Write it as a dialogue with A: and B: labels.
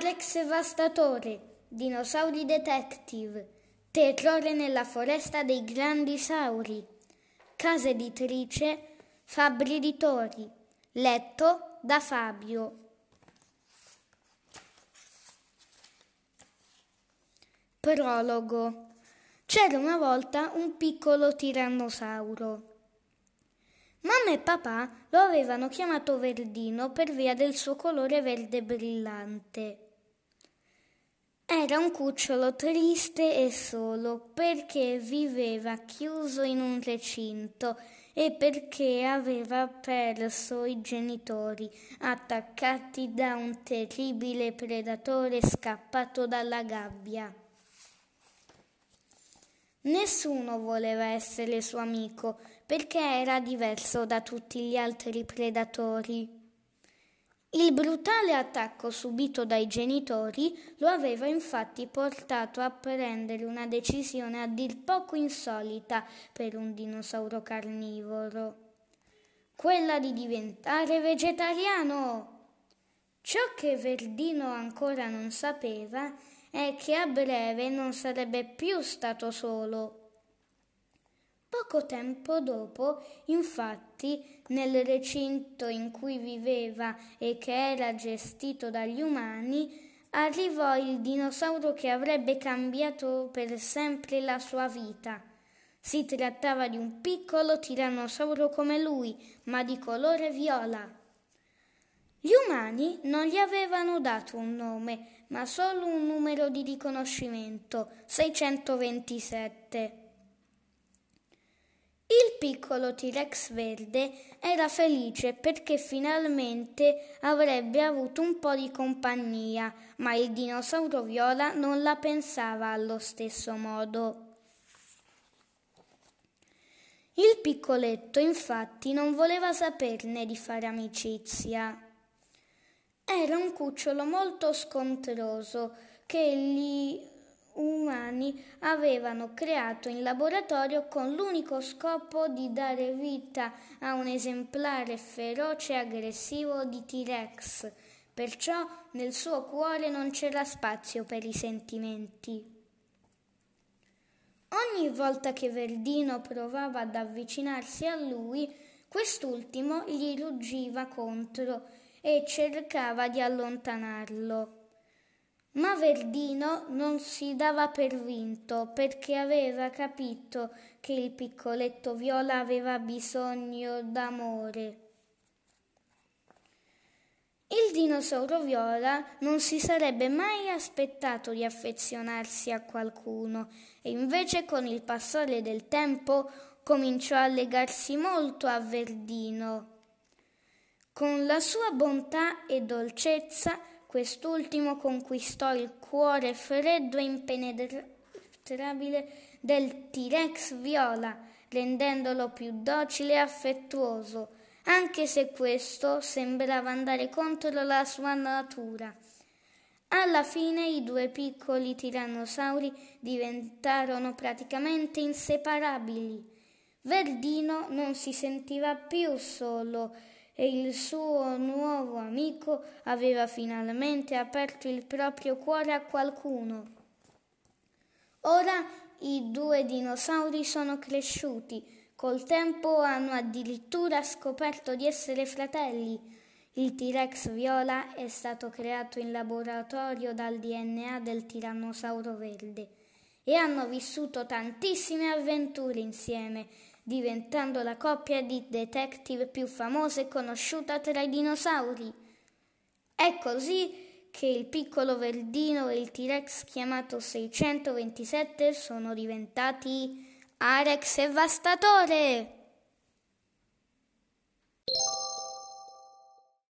A: Arex Sevastatore, Dinosauri Detective, Terrore nella foresta dei grandi sauri, casa editrice Fabbri Editori, letto da Fabio. Prologo. C'era una volta un piccolo tirannosauro. Mamma e papà lo avevano chiamato Verdino per via del suo colore verde brillante. Era un cucciolo triste e solo perché viveva chiuso in un recinto e perché aveva perso i genitori attaccati da un terribile predatore scappato dalla gabbia. Nessuno voleva essere suo amico perché era diverso da tutti gli altri predatori. Il brutale attacco subito dai genitori lo aveva infatti portato a prendere una decisione a dir poco insolita per un dinosauro carnivoro, quella di diventare vegetariano. Ciò che Verdino ancora non sapeva è che a breve non sarebbe più stato solo. Poco tempo dopo, infatti, nel recinto in cui viveva e che era gestito dagli umani, arrivò il dinosauro che avrebbe cambiato per sempre la sua vita. Si trattava di un piccolo tirannosauro come lui, ma di colore viola. Gli umani non gli avevano dato un nome, ma solo un numero di riconoscimento, 627. Il piccolo T-Rex verde era felice perché finalmente avrebbe avuto un po' di compagnia, ma il dinosauro viola non la pensava allo stesso modo. Il piccoletto infatti non voleva saperne di fare amicizia. Era un cucciolo molto scontroso che gli umani avevano creato in laboratorio con l'unico scopo di dare vita a un esemplare feroce e aggressivo di T-Rex. Perciò nel suo cuore non c'era spazio per i sentimenti. Ogni volta che Verdino provava ad avvicinarsi a lui, quest'ultimo gli ruggiva contro e cercava di allontanarlo. Ma Verdino non si dava per vinto perché aveva capito che il piccoletto Viola aveva bisogno d'amore. Il dinosauro Viola non si sarebbe mai aspettato di affezionarsi a qualcuno e invece con il passare del tempo cominciò a legarsi molto a Verdino. Con la sua bontà e dolcezza quest'ultimo conquistò il cuore freddo e impenetrabile del T-Rex viola, rendendolo più docile e affettuoso, anche se questo sembrava andare contro la sua natura. Alla fine i due piccoli tirannosauri diventarono praticamente inseparabili. Verdino non si sentiva più solo e il suo nuovo amico aveva finalmente aperto il proprio cuore a qualcuno. Ora i due dinosauri sono cresciuti, col tempo hanno addirittura scoperto di essere fratelli. Il T-Rex viola è stato creato in laboratorio dal DNA del tirannosauro verde e hanno vissuto tantissime avventure insieme diventando la coppia di detective più famosa e conosciuta tra i dinosauri. È così che il piccolo verdino e il T-Rex chiamato 627 sono diventati Arex Sevastatore.